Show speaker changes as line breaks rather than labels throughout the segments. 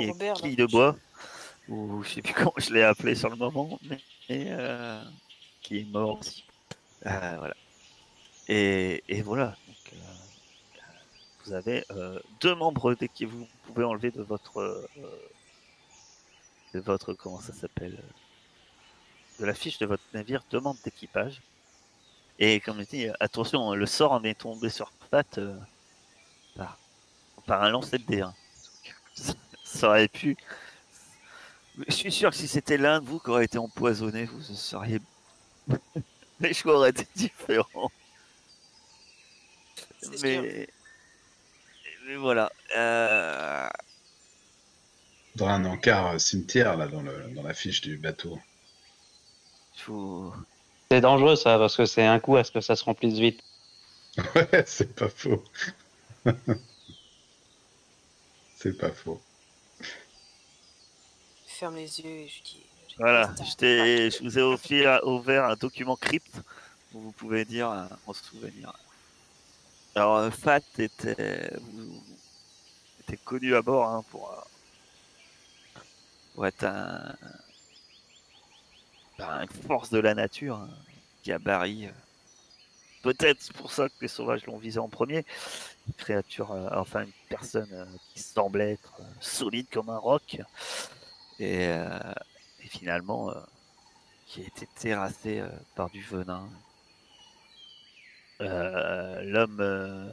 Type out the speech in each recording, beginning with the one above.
Qui. Quille de bois, ou je sais plus comment je l'ai appelé sur le moment, mais euh, qui est mort aussi. Euh, voilà. Et, et voilà. Donc, euh, vous avez deux membres d'équipe. Vous pouvez enlever de votre de votre comment ça s'appelle de la fiche de votre navire deux membres d'équipage. Et comme je dis, attention, le sort en est tombé sur Pat par, par un lancer de D1. Ça, aurait pu. Je suis sûr que si c'était l'un de vous qui aurait été empoisonné, vous seriez. Les choix auraient été différents. Mais... mais voilà. Euh...
Faudra un encart cimetière là dans, le, dans la fiche du bateau.
C'est dangereux ça, parce que c'est un coup à ce que ça se remplisse vite.
Ouais, c'est pas faux. c'est pas faux.
Ferme les yeux et je dis. je
Voilà, je, je vous ai offert, ouvert un document crypte où vous pouvez dire euh, en souvenir. Alors, euh, Fat était, vous- était connu à bord hein, pour, euh, pour être un, ben, une force de la nature, un gabarit. euh. Peut-être pour ça que les sauvages l'ont visé en premier. Une créature, euh, enfin une personne euh, qui semblait être euh, solide comme un roc. Et, euh, et finalement euh, qui a été terrassé euh, par du venin. Euh, l'homme, euh,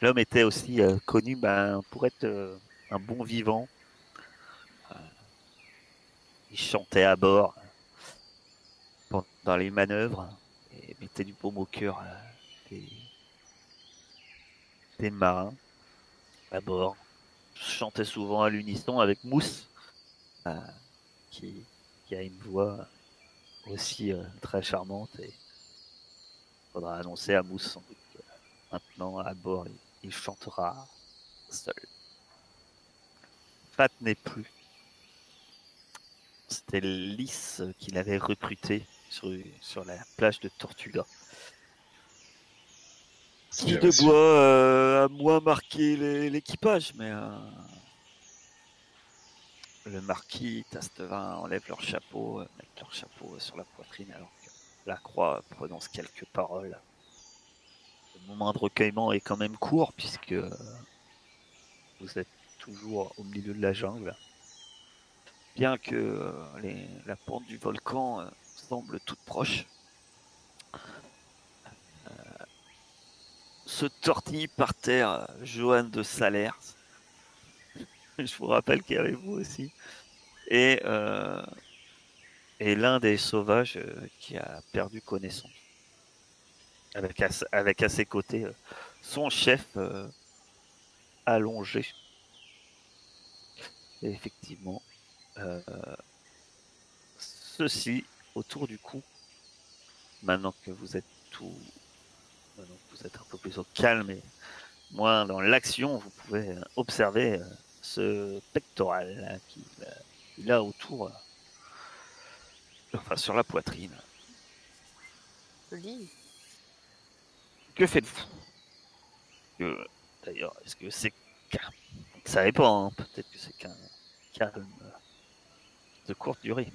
l'homme était aussi euh, connu ben, pour être euh, un bon vivant. Euh, il chantait à bord euh, pendant les manœuvres et mettait du baume au cœur euh, des, des marins à bord. Chantait souvent à l'unisson avec Mousse. Euh, qui, qui a une voix aussi euh, très charmante et faudra annoncer à Mousse sans doute que maintenant à bord il, il chantera seul. Fat n'est plus. C'était Lys qu'il avait recruté sur, sur la plage de Tortuga. Qui de bois euh, a moins marqué l'é- l'équipage, mais euh, le marquis, Tastevin enlèvent leur chapeau, euh, mettent leur chapeau sur la poitrine alors que la croix prononce quelques paroles. Le moment de recueillement est quand même court puisque euh, vous êtes toujours au milieu de la jungle. Bien que euh, la pente du volcan euh, semble toute proche. Euh, se tortille par terre euh, Johan de Salers. Je vous rappelle qu'il y avait vous aussi. Et, euh, et l'un des sauvages euh, qui a perdu connaissance. Avec à, avec à ses côtés euh, son chef allongé. Et effectivement, ceci autour du cou, maintenant que vous êtes tout, maintenant que vous êtes un peu plus au calme et moins dans l'action, vous pouvez observer ce pectoral hein, qu'il euh, a autour, euh, enfin sur la poitrine.
Joli.
Que faites-vous? Que- D'ailleurs, est-ce que c'est qu'un... Ça dépend, hein, peut-être que c'est qu'un calme euh, de courte durée.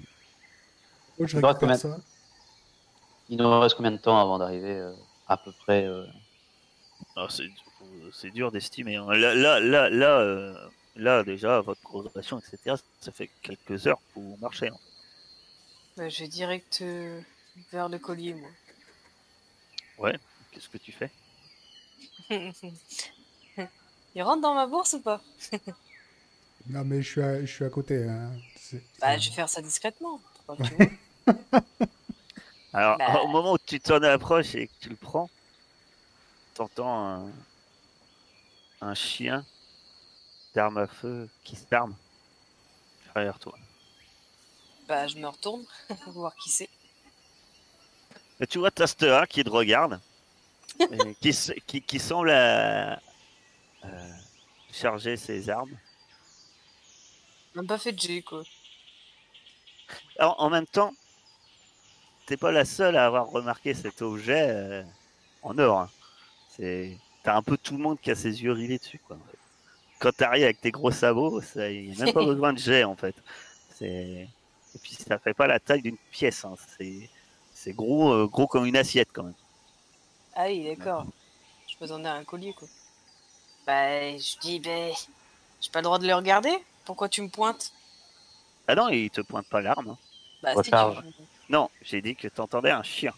Oh, je
Il combien
ça.
Il nous reste combien de temps avant d'arriver euh, à peu près euh,
Ah, c'est, c'est dur d'estimer. hein. Là, là, là, là, euh, là, déjà, votre progression, etc., ça fait quelques heures que vous marchez. hein.
Bah, je vais direct euh, vers le collier, moi.
Ouais, qu'est-ce que tu fais?
Il rentre dans ma bourse ou pas?
Non, mais je suis à, je suis à côté. hein. C'est-
Bah, je vais faire ça discrètement. pour pas que tu vois.
Alors,
Bah.
au moment où tu t'en approches et que tu le prends, t'entends un, un chien d'arme à feu qui s'arme derrière toi.
bah, je me retourne, voir qui c'est.
Et tu vois Tastera qui te regarde, et qui, s- qui, qui semble euh, euh, charger ses armes.
Même pas fait de G, quoi.
Alors, en même temps, t'es pas la seule à avoir remarqué cet objet euh, en or. hein. C'est, t'as un peu tout le monde qui a ses yeux rivés dessus, quoi. en fait. Quand t'arrives avec tes gros sabots, il n'y a même pas besoin de jet en fait. Et puis ça fait pas la taille d'une pièce. Hein. C'est gros euh, gros comme une assiette quand même.
Ah oui, d'accord. Je m'attendais à un collier quoi. Bah je dis ben j'ai pas le droit de le regarder. Pourquoi tu me pointes?
Ah non, il te pointe pas l'arme. hein.
Bah si,
Recharge.
tu-
Non, j'ai dit que t'entendais un chien.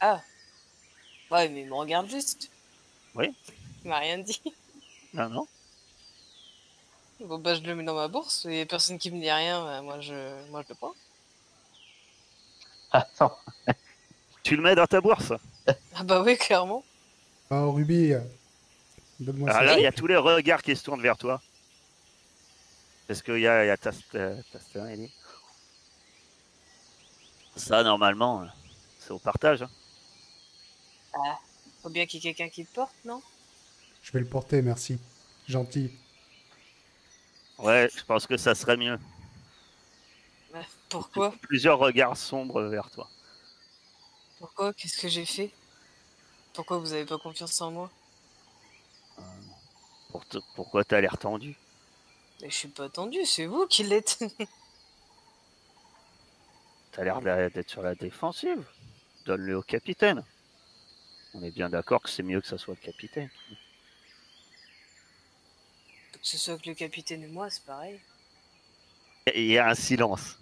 Ah. Ouais, mais il me regarde juste.
Oui.
Il m'a rien dit.
Non, non.
Bon bah je le mets dans ma bourse. Il y a personne qui me dit rien. bah, moi je moi je le prends.
Attends.
Tu le mets dans ta bourse?
Ah bah oui, clairement.
Ah, Ruby, euh, donne-moi
Alors
ça.
là, il y a tous les regards qui se tournent vers toi. Parce qu'il y a, il y a Tastin, il dit. Ça, normalement, euh, c'est au partage. hein.
Faut bien qu'il y ait quelqu'un qui le porte, non?
Je vais le porter, merci. Gentil.
Ouais, je pense que ça serait mieux.
Bah, Pourquoi?
Plusieurs regards sombres vers toi.
Pourquoi? Qu'est-ce que j'ai fait? Pourquoi vous avez pas confiance en moi?
Pour te- Pourquoi t'as l'air tendu?
Mais je suis pas tendu, c'est vous qui l'êtes.
T'as l'air d'être sur la défensive. Donne-le au capitaine. On est bien d'accord que c'est mieux que ça soit le capitaine.
Que ce soit que le capitaine et moi, c'est pareil.
Il y a un silence.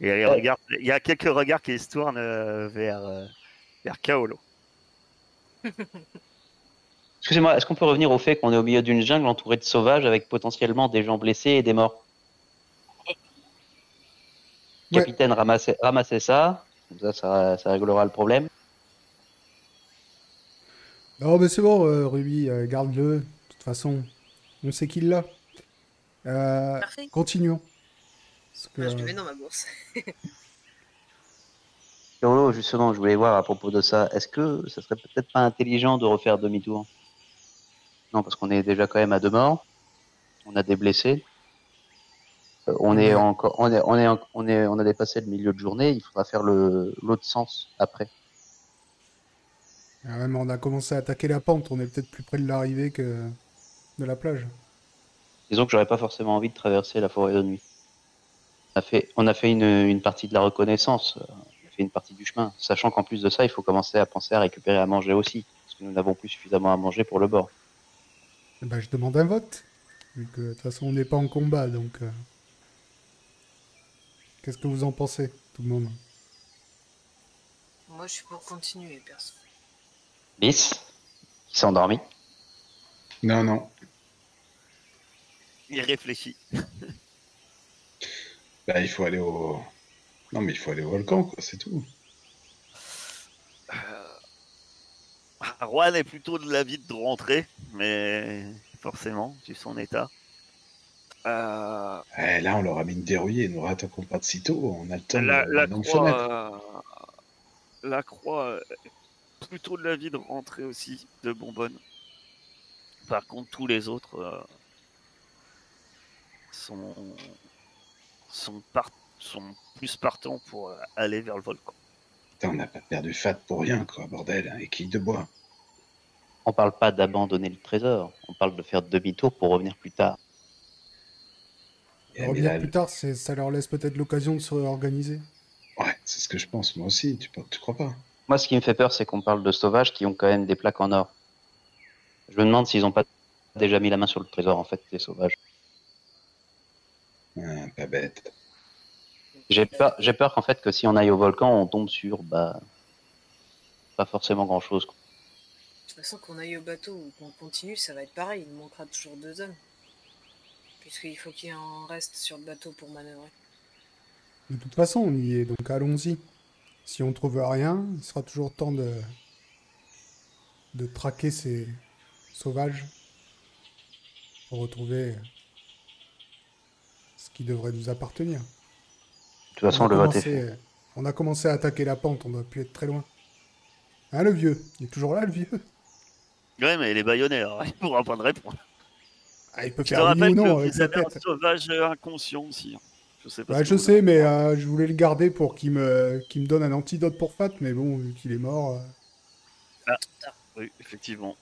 Et
Ouais.
il y a quelques regards qui se tournent euh, vers, euh, vers Kaolo.
Excusez-moi, est-ce qu'on peut revenir au fait qu'on est au milieu d'une jungle entourée de sauvages avec potentiellement des gens blessés et des morts?
Ouais.
Capitaine, ramassez, ramassez ça. Comme ça, ça, ça réglera le problème.
Non, mais c'est bon, euh, Ruby, euh, garde-le. De toute façon, on sait qu'il l'a. Euh,
Parfait.
continuons. Parce que,
je le
euh,
mets dans ma bourse.
Justement, je voulais voir à propos de ça. Est-ce que ça serait peut-être pas intelligent de refaire demi-tour? Non, parce qu'on est déjà quand même à deux morts. On a des blessés. Euh, on est encore, on est, on est, on est, on a dépassé le milieu de journée. Il faudra faire le l'autre sens après.
ah ouais, mais on a commencé à attaquer la pente. On est peut-être plus près de l'arrivée que de la plage.
Disons que j'aurais pas forcément envie de traverser la forêt de nuit. On a fait, on a fait une, une partie de la reconnaissance. euh, On a fait une partie du chemin, sachant qu'en plus de ça, il faut commencer à penser à récupérer à manger aussi, parce que nous n'avons plus suffisamment à manger pour le bord.
Eh ben, je demande un vote. Vu que de toute façon, on n'est pas en combat, donc. euh, Qu'est-ce que vous en pensez, tout le monde?
Moi, je suis pour continuer, perso.
Lys, qui s'est endormi?
Non, non.
Il réfléchit.
Bah, il faut aller au. Non, mais il faut aller au volcan, quoi, c'est tout.
Juan est plutôt de l'avis de rentrer, mais forcément, vu son état. Euh,
Eh, là, on leur a mis une dérouillée. Nous rattaquons pas de sitôt. On a le temps
la,
de
la
de nous
croix, euh, la croix est plutôt de l'avis de rentrer aussi, de bonbonne. Par contre, tous les autres euh, sont, sont, par- sont plus partants pour aller vers le volcan.
Putain, on n'a pas perdu fat pour rien, quoi, bordel. hein, Et qui de bois.
On parle pas d'abandonner le trésor, on parle de faire demi-tour pour revenir plus tard.
Et
Revenir plus tard, c'est- ça leur laisse peut-être l'occasion de se réorganiser.
Ouais, c'est ce que je pense, moi aussi. Tu, tu crois pas?
Moi, ce qui me fait peur, c'est qu'on parle de sauvages qui ont quand même des plaques en or. Je me demande s'ils ont pas déjà mis la main sur le trésor, en fait, les sauvages.
Ah, Pas bête.
J'ai peur, j'ai peur qu'en fait, que si on aille au volcan, on tombe sur, bah, pas forcément grand chose.
De toute façon, qu'on aille au bateau ou qu'on continue, ça va être pareil. Il manquera toujours deux hommes. Puisqu'il faut qu'il en reste sur le bateau pour manœuvrer.
De toute façon, on y est, donc allons-y. Si on trouve rien, il sera toujours temps de, de traquer ces sauvages pour retrouver ce qui devrait nous appartenir.
De toute façon,
on,
le vote est fait.
on a commencé à attaquer la pente, on doit plus être très loin. Hein, le vieux? Il est toujours là, le vieux?
Ouais, mais il est baïonné, alors il pourra pas de répondre.
ah, Il peut faire
rappelle
ou non
que
avec sa
avez un
tête.
sauvage inconscient aussi. hein. Je sais pas ce
je sais, mais euh, je voulais le garder pour qu'il me, qu'il me donne un antidote pour Fat, mais bon, vu qu'il est mort, euh,
Oui, effectivement.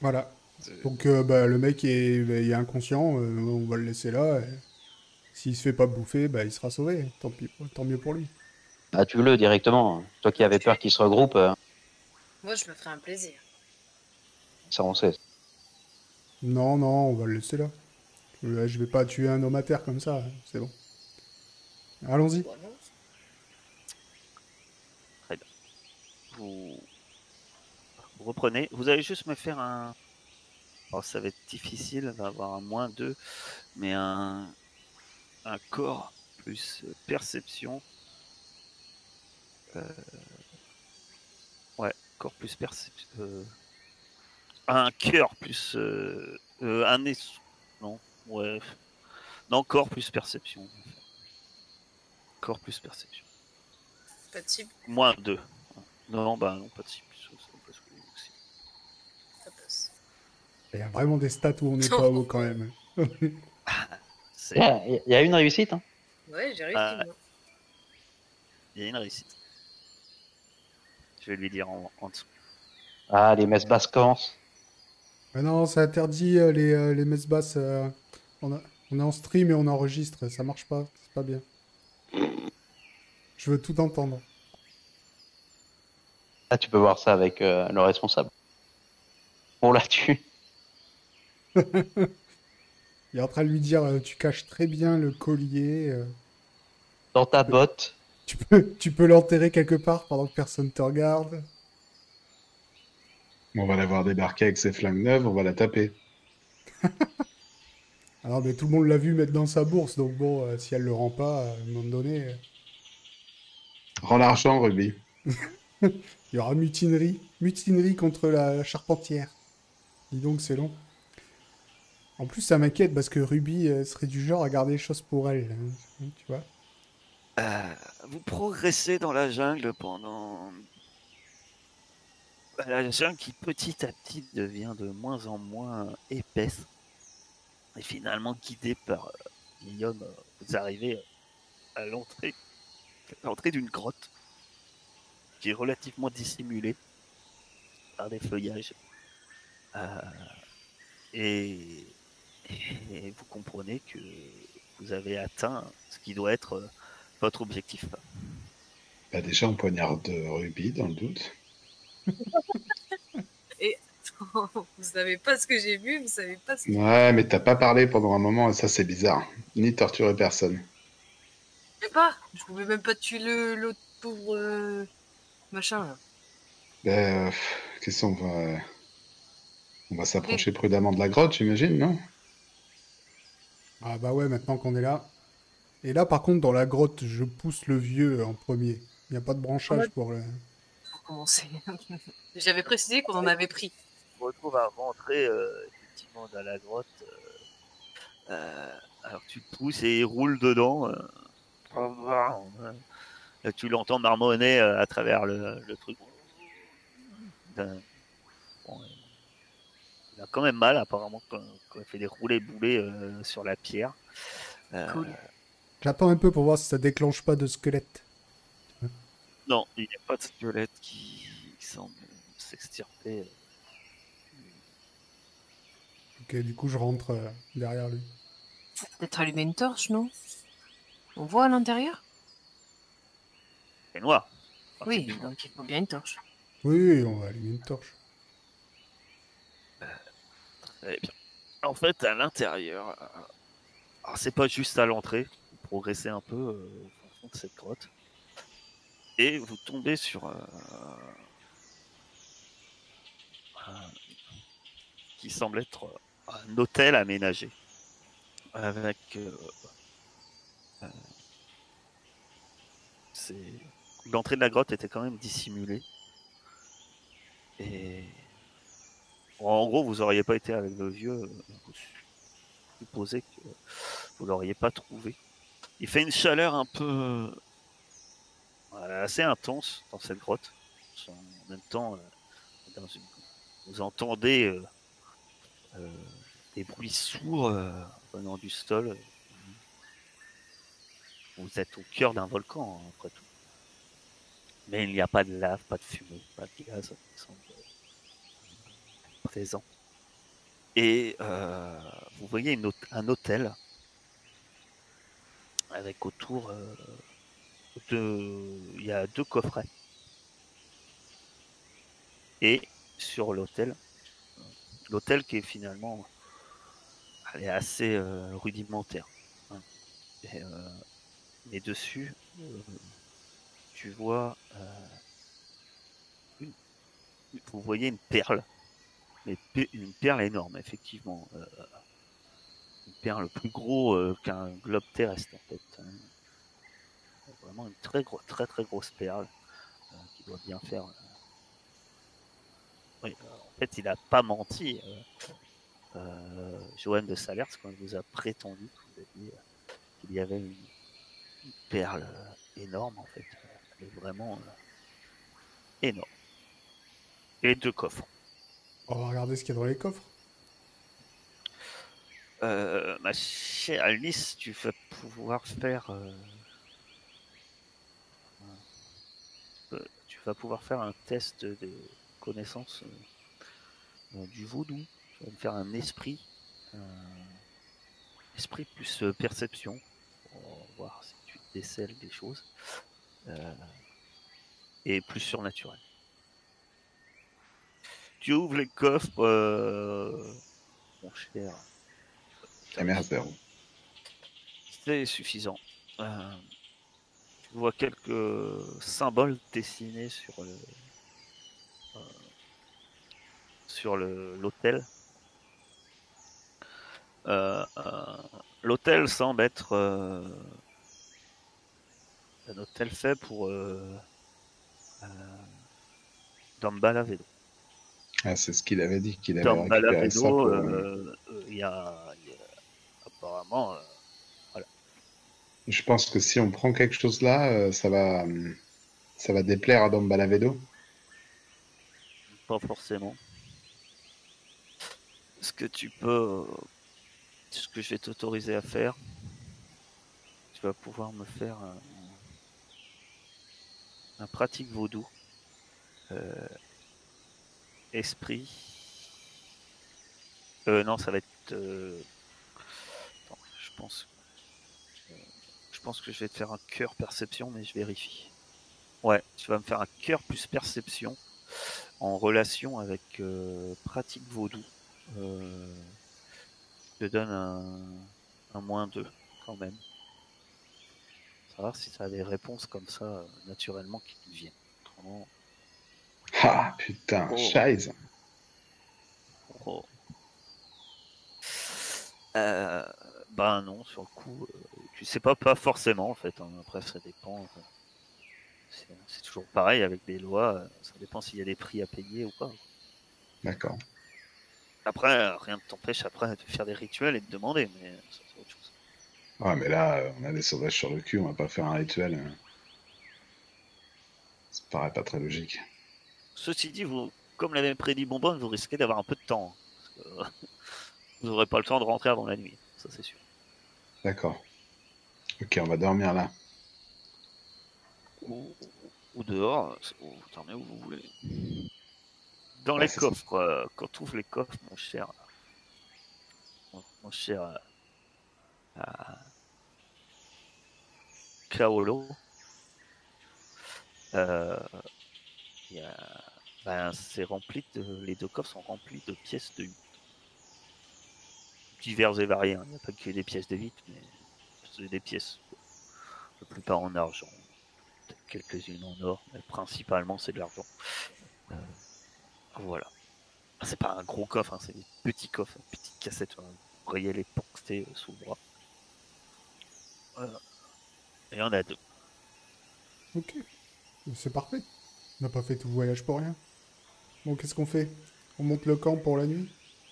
voilà. Donc euh, bah, le mec est, bah, il est inconscient, euh, on va le laisser là. et S'il se fait pas bouffer, bah, il sera sauvé. Tant, pis, tant mieux pour lui.
Bah, tu le directement. Toi qui avais peur qu'il se regroupe, euh,
Moi, je me ferais un plaisir.
ça on sait.
Non, non, on va le laisser là. Euh, Je vais pas tuer un homme à terre comme ça, c'est bon. Allons-y.
Bon, non.
vous... vous reprenez. Vous allez juste me faire un. Alors, ça va être difficile, on va avoir un moins 2, mais un, un corps plus perception. Euh, Ouais, corps plus perception. euh, Un cœur plus. euh, euh, un es... Non, ouais. Non, corps plus perception. Corps plus perception.
Pas de cible,
Moins 2. Non, bah non, pas de cible.
Il y a vraiment des stats où on n'est pas haut quand même.
Il y a- une réussite. hein.
Ouais, j'ai réussi.
Ah.
moi.
Il y a une réussite. Je vais lui dire en, en dessous.
Ah, les messes basses commencent.
Mais non, c'est interdit euh, les, euh, les messes basses. euh, on, a- on est en stream et on enregistre, ça marche pas, c'est pas bien. Je veux tout entendre.
Ah, tu peux voir ça avec euh, le responsable. On l'a tué.
Il est en train de lui dire euh, Tu caches très bien le collier. euh,
Dans ta botte.
tu peux, tu peux l'enterrer quelque part pendant que personne te regarde.
On va la voir débarquer avec ses flingues neuves, on va la taper.
Alors, mais tout le monde l'a vu mettre dans sa bourse, donc bon, euh, si elle le rend pas, à un moment donné, euh,
Rends l'argent, Ruby.
il y aura mutinerie. Mutinerie contre la charpentière. Dis donc, c'est long. En plus, ça m'inquiète parce que Ruby euh, serait du genre à garder les choses pour elle. hein, tu vois
Euh, vous progressez dans la jungle pendant. La jungle qui petit à petit devient de moins en moins épaisse. Et finalement, guidé par euh, Guillaume, euh, vous arrivez à l'entrée, d'une grotte qui est relativement dissimulée par des feuillages. Euh, et, et vous comprenez que vous avez atteint ce qui doit être euh, votre objectif.
Bah déjà, on poignarde Ruby, dans le doute.
vous savez pas ce que j'ai vu, vous savez pas ce que.
Ouais, mais t'as pas parlé pendant un moment, et ça, c'est bizarre. Ni torturer personne.
Je sais pas, je pouvais même pas tuer le l'autre pauvre euh, machin là.
Ben, euh, qu'est-ce qu'on va... On va s'approcher prudemment de la grotte, j'imagine, non?
Ah bah ouais, maintenant qu'on est là. Et là, par contre, dans la grotte, je pousse le vieux en premier. Il n'y a pas de branchage
Ouais.
pour le...
Pour commencer. J'avais précisé qu'on en avait pris.
On se retrouve à rentrer euh, effectivement dans la grotte. euh, euh, alors tu te pousses et il roule dedans. euh. Tu l'entends marmonner euh, à travers le, le truc. Il a quand même mal apparemment quand, quand il fait des roulés boulets euh, sur la pierre. Euh,
Cool.
J'attends un peu pour voir si ça déclenche pas de squelette.
Non, il n'y a pas de squelette qui semble s'extirper.
Ok, du coup, je rentre euh, derrière lui.
Peut-être allumer une torche, non? On voit à l'intérieur?
C'est noir. Enfin,
Oui, donc il faut bien une torche.
Oui, on va allumer une torche.
Très bien. En fait, à l'intérieur, euh, c'est pas juste à l'entrée, vous progressez un peu euh, de cette grotte, et vous tombez sur euh, un- qui semble être un hôtel aménagé avec euh, euh, l'entrée de la grotte était quand même dissimulée et en gros, vous auriez pas été avec le vieux, euh, vous supposez que vous l'auriez pas trouvé. Il fait une chaleur un peu euh, assez intense dans cette grotte. En même temps, euh, vous entendez euh, euh, des bruits sourds euh, venant du sol. Vous êtes au cœur d'un volcan, hein, après tout. Mais il n'y a pas de lave, pas de fumée, pas de gaz présent. Et euh, vous voyez une un hôtel avec autour euh, de... Il y a deux coffrets. Et sur l'hôtel, l'hôtel qui est finalement elle est assez euh, rudimentaire. hein. Et, mais dessus, tu vois, vous voyez une perle, mais une perle énorme, effectivement. euh, une perle plus gros euh, qu'un globe terrestre, en fait. hein. Vraiment une très, gros, très très grosse perle euh, qui doit bien faire. Oui, en fait, il n'a pas menti. Johan de Salers, quand il vous a prétendu qu'il y avait une, une perle énorme, en fait. Elle est vraiment énorme. Et deux coffres.
On va regarder ce qu'il y a dans les coffres.
Euh, ma chère Alice, tu vas pouvoir faire. euh, euh, tu vas pouvoir faire un test de connaissance du vaudou. Tu vas me faire un esprit. esprit plus perception. Pour voir si tu décèles des choses. Et plus surnaturel. Tu ouvres les coffres, euh, mon cher. C'est suffisant. Euh, tu vois quelques symboles dessinés sur le euh, sur le l'hôtel. Euh, euh, l'hôtel semble être un hôtel fait pour euh, euh, Dambala Vedo.
Ah, c'est ce qu'il avait dit, qu'il avait
Dambala
récupéré ça pour... euh,
euh, il y a, y a apparemment euh,
Je pense que si on prend quelque chose là, ça va, ça va déplaire à Dom Balavedo.
Pas forcément. Ce que tu peux, ce que je vais t'autoriser à faire, tu vas pouvoir me faire un, un pratique vaudou. Euh, esprit. Euh, non, ça va être. euh, je pense. que je vais te faire un cœur perception, mais je vérifie. Ouais, tu vas me faire un cœur plus perception en relation avec euh, pratique vaudou. Je te donne un, moins 2 quand même. Savoir si tu as des réponses comme ça naturellement qui te viennent. Autrement,
Ah, putain,
Oh.
scheiße.
oh. Euh, ben non, sur le coup, euh, tu sais pas, pas forcément en fait. hein. Après, ça dépend. euh, C'est toujours pareil avec des lois. Ça dépend s'il y a des prix à payer ou pas.
D'accord.
Après, rien ne t'empêche après de faire des rituels et de demander, mais ça c'est autre chose.
Ouais, mais là, on a des sauvages sur le cul, on va pas faire un rituel. Ça paraît pas très logique.
Ceci dit, vous, comme l'avait prédit Bonbonne, vous risquez d'avoir un peu de temps. hein, parce que, vous n'aurez pas le temps de rentrer avant la nuit, ça c'est sûr.
D'accord. Ok, on va dormir là.
Ou, ou dehors, ou vous dormez où vous voulez. Dans
Ouais,
les coffres, euh, quand tu ouvres les coffres, mon cher, mon, mon cher euh, euh, Kaolo, euh, il y a- ben, c'est rempli de, les deux coffres sont remplis de pièces de 8. Diverses et variées, hein. il n'y a pas que des pièces de 8, mais c'est des pièces, la plupart en argent, quelques-unes en or, mais principalement c'est de l'argent. Euh, voilà. Ah, C'est pas un gros coffre, hein, c'est des petits coffres, une petite cassette. hein. Vous voyez les porter sous le bras. Voilà. Et en a deux.
Ok. C'est parfait. On n'a pas fait tout le voyage pour rien. Bon, qu'est-ce qu'on fait? On monte le camp pour la nuit?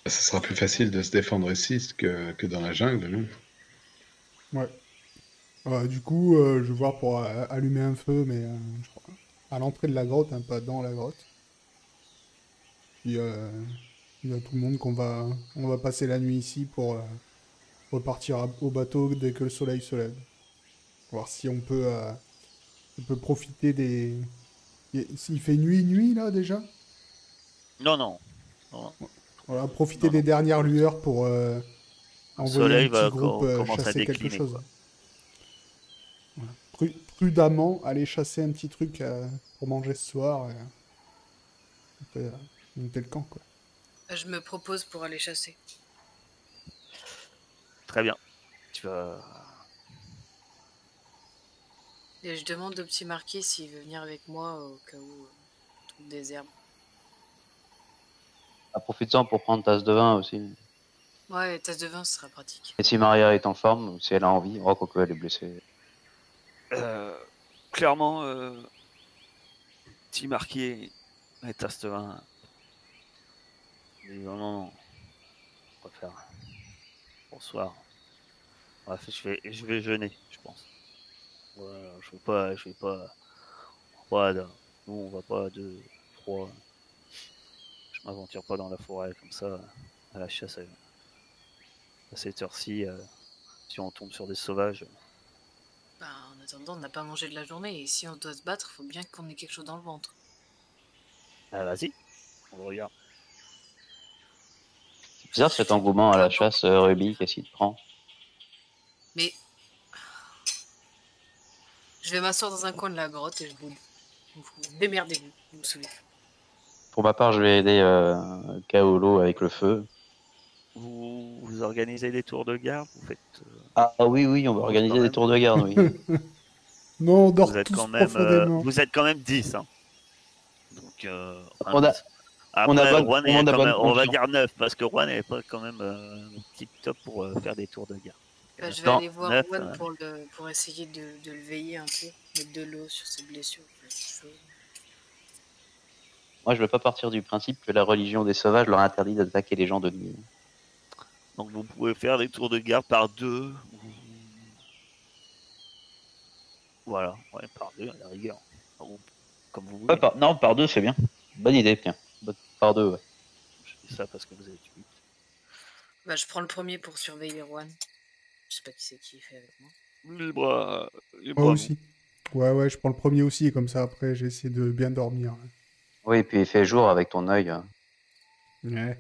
Ça sera plus facile de se défendre ici que, que dans la jungle, non?
Ouais. Euh, du coup, euh, je vais voir pour euh, allumer un feu, mais je crois, à l'entrée de la grotte, hein, pas dans la grotte. Puis, il y a tout le monde qu'on va, on va passer la nuit ici pour repartir à- au bateau dès que le soleil se lève. Voir si on peut, on peut profiter des. Il fait nuit, nuit là déjà?
Non, non. non, non.
Voilà, profiter des dernières lueurs pour euh, envoyer
soleil
un petit
va
groupe euh,
à
chasser quelque chose.
quoi.
Voilà. Pru- Prudemment, aller chasser un petit truc euh, pour manger ce soir. Et, après, euh, monter le camp, quoi.
Je me propose pour aller chasser.
Très bien. Tu vas.
Et je demande au petit marquis s'il veut venir avec moi au cas où euh, on trouve des herbes.
Ah, Profite-en pour prendre tasse de vin aussi.
Ouais, tasse de vin, ce sera pratique.
Et si Maria est en forme, ou si elle a envie, oh, quoique elle est blessée.
Euh, clairement, euh, petit marqué et taste 1. Non, non, non. On va faire. Bonsoir. Ouais, je vais, je vais jeûner, je pense. Voilà, je vais pas, je vais pas. on va pas de- nous, on va pas de froid. Je m'aventure pas dans la forêt comme ça, à la chasse. À, à cette heure-ci, euh, si on tombe sur des sauvages,
Bah, en attendant, on n'a pas mangé de la journée et si on doit se battre, faut bien qu'on ait quelque chose dans le ventre.
ah, vas-y, on le regarde.
C'est bizarre cet engouement à la chasse, euh, Ruby, qu'est-ce qui te prend?
Mais. Je vais m'asseoir dans un coin de la grotte et je vous démerdez-vous, vous me saoulez.
Pour ma part, je vais aider euh, Kaolo avec le feu.
Vous, vous organisez des tours de garde, vous faites. euh,
Ah oui, oui, on va organiser des tours de garde, oui.
Non, on dort
vous êtes
tous
quand même, euh,
profondément.
vous êtes quand même 10 hein. Donc, euh,
On a-
Après,
on a bonne- on
est
a
quand
bonne
même- on va dire 9 parce que Juan n'est pas quand même euh, tip top pour euh, faire des tours de garde.
Bah, je vais aller voir
neuf,
Juan pour, le, pour essayer de, de le veiller un peu, mettre de l'eau sur ses blessures. quelque chose.
Moi, je veux pas partir du principe que la religion des sauvages leur interdit d'attaquer les gens de nuit.
Donc vous pouvez faire des tours de garde par deux. Voilà, ouais, par deux à la rigueur. Comme vous voulez.
Ouais, par... Non, par deux, c'est bien. Bonne idée, tiens. Par deux, ouais.
Je dis ça parce que vous êtes 8.
Bah, je prends le premier pour surveiller Juan. Je sais pas qui c'est qui fait avec moi.
Libre, à- libre
Moi aussi. Ouais, ouais, je prends le premier aussi, et comme ça après j'essaie de bien dormir.
Oui, et puis il fait jour avec ton œil. hein.
Ouais.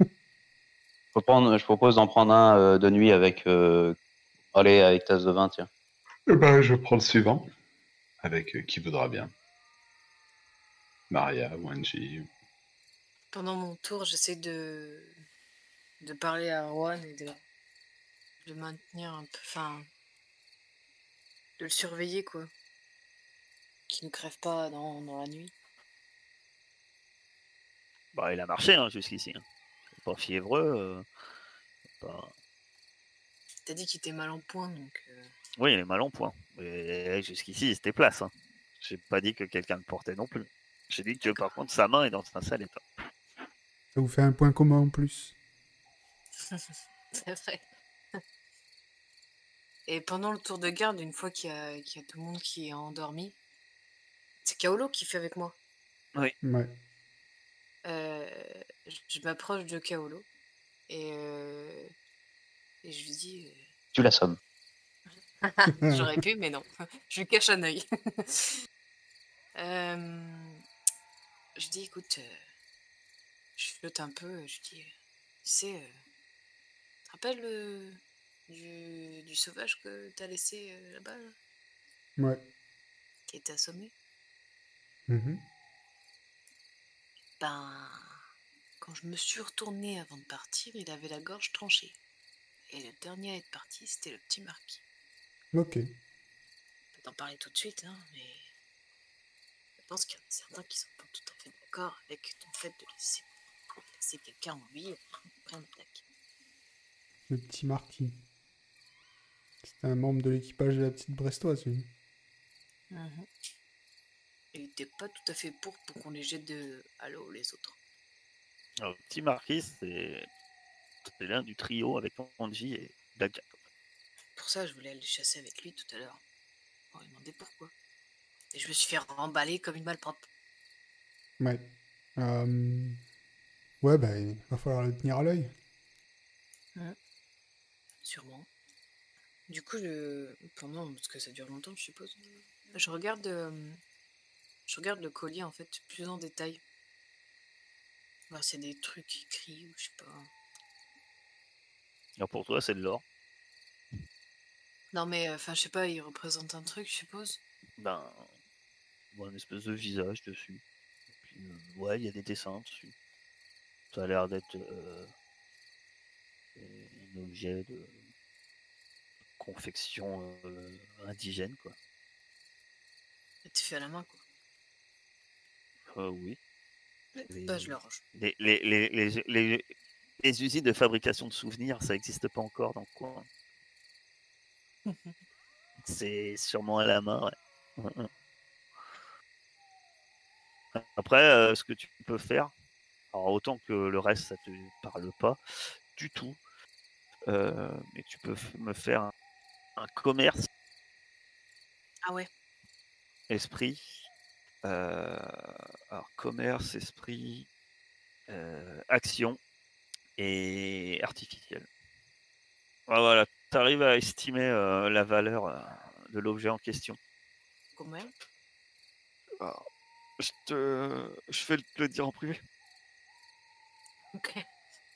Faut prendre... Je propose d'en prendre un euh, de nuit avec. euh, Allez, avec tasse de vin, tiens.
Eh ben, je prends le suivant, avec euh, qui voudra bien. Maria, Wanji.
Pendant mon tour, j'essaie de, de parler à Juan et de le maintenir un peu. Enfin. de le surveiller, quoi. Qu'il ne crève pas dans, dans la nuit.
Bah, il a marché hein, jusqu'ici. hein. Il Pas fiévreux. euh, pas-
T'as dit qu'il était mal en point, donc. euh,
Oui, il est mal en point. Mais jusqu'ici, c'était place. Hein. J'ai pas dit que quelqu'un le portait non plus. J'ai dit que par contre, sa main est dans un sale état.
Ça vous fait un point commun en plus.
C'est vrai. Et pendant le tour de garde, une fois qu'il y, a- qu'il y a tout le monde qui est endormi, c'est Kaolo qui fait avec moi.
Ouais.
Euh, je m'approche de Kaolo et, euh, et je lui dis
Tu l'assommes.
euh, J'aurais pu, mais non. Je lui cache un œil. Euh, je dis écoute, euh, je flotte un peu, je dis tu sais, euh, tu te rappelles euh, du, du sauvage que t'as laissé euh, là-bas, là,
Ouais.
qui était assommé?
Mhm.
Ben, quand je me suis retournée avant de partir, il avait la gorge tranchée. Et le dernier à être parti, c'était le petit marquis.
Ok.
Je peux t'en parler tout de suite, hein, mais je pense qu'il y en a certains qui sont pas tout à fait d'accord avec ton fait de laisser, laisser quelqu'un en vie après une attaque.
Le petit Marquis. C'était un membre de l'équipage de la petite Brestoise, lui.
Mhm. Il était pas tout à fait pour pour qu'on les jette de à l'eau les autres.
Alors, le petit Marquis, c'est c'est l'un du trio avec Angie et Black Jack.
Pour ça, je voulais aller chasser avec lui tout à l'heure. On m'a demandé pourquoi. Et je me suis fait remballer comme une malpropre.
Ouais. Euh, Ouais, bah, il va falloir le tenir à l'œil.
Sûrement. Du coup, je... pendant, parce que ça dure longtemps, je suppose, je regarde, euh, je regarde le collier en fait plus en détail. Y a des trucs écrits ou je sais pas.
Alors pour toi, c'est de l'or.
Non mais enfin je sais pas, il représente un truc, je suppose.
Ben, on voit un espèce de visage dessus. Et puis, euh, ouais, il y a des dessins dessus. Ça a l'air d'être euh, un objet de confection euh, indigène, quoi.
Tu fait à la main quoi.
Euh, oui.
Bah je le range.
Les, usines de fabrication de souvenirs, ça n'existe pas encore dans le coin. C'est sûrement à la main, ouais. Mm, mm. Après, euh, ce que tu peux faire, alors autant que le reste, ça te parle pas du tout, euh, mais tu peux me faire un, un commerce
Ah ouais.
esprit. Euh, alors, commerce, esprit, euh, action et artificiel. Ah, voilà, tu arrives à estimer euh, la valeur euh, de l'objet en question.
Combien?
Alors, je te, je vais te le dire en privé.
Ok.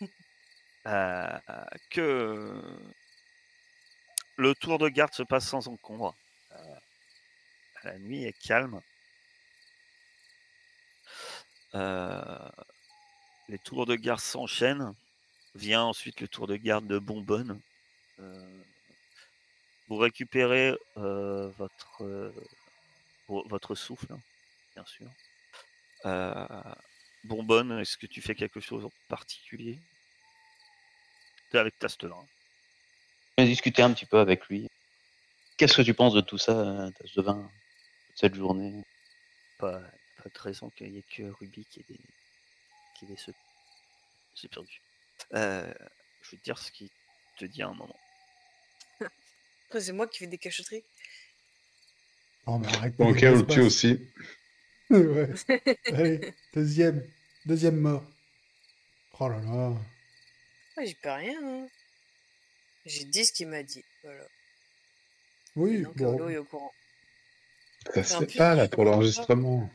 Euh, que le tour de garde se passe sans encombre. Euh, la nuit est calme. Euh, les tours de garde s'enchaînent. Vient ensuite le tour de garde de Bonbonne. Euh, vous récupérez euh, votre, vo- votre souffle, bien sûr. Bonbonne, est-ce que tu fais quelque chose en particulier? T'es avec Tastelin.
J'ai discuté un petit peu avec lui. Qu'est-ce que tu penses de tout ça, tasse de vin, de cette journée?
Pas, pas de raison qu'il n'y ait que Ruby qui ait des, qui ait des secrets. J'ai perdu. Euh, je vais te dire ce qu'il te dit à un moment.
Après c'est moi qui fais des cachotteries.
Oh, mais arrête
ok, on le tue aussi.
ouais. Allez, deuxième. Deuxième mort. Oh là là.
J'y peux rien. hein. J'ai dit ce qu'il m'a dit. Voilà.
Oui,
Donc
bon.
Est au courant.
Ça se fait pas là pour l'enregistrement.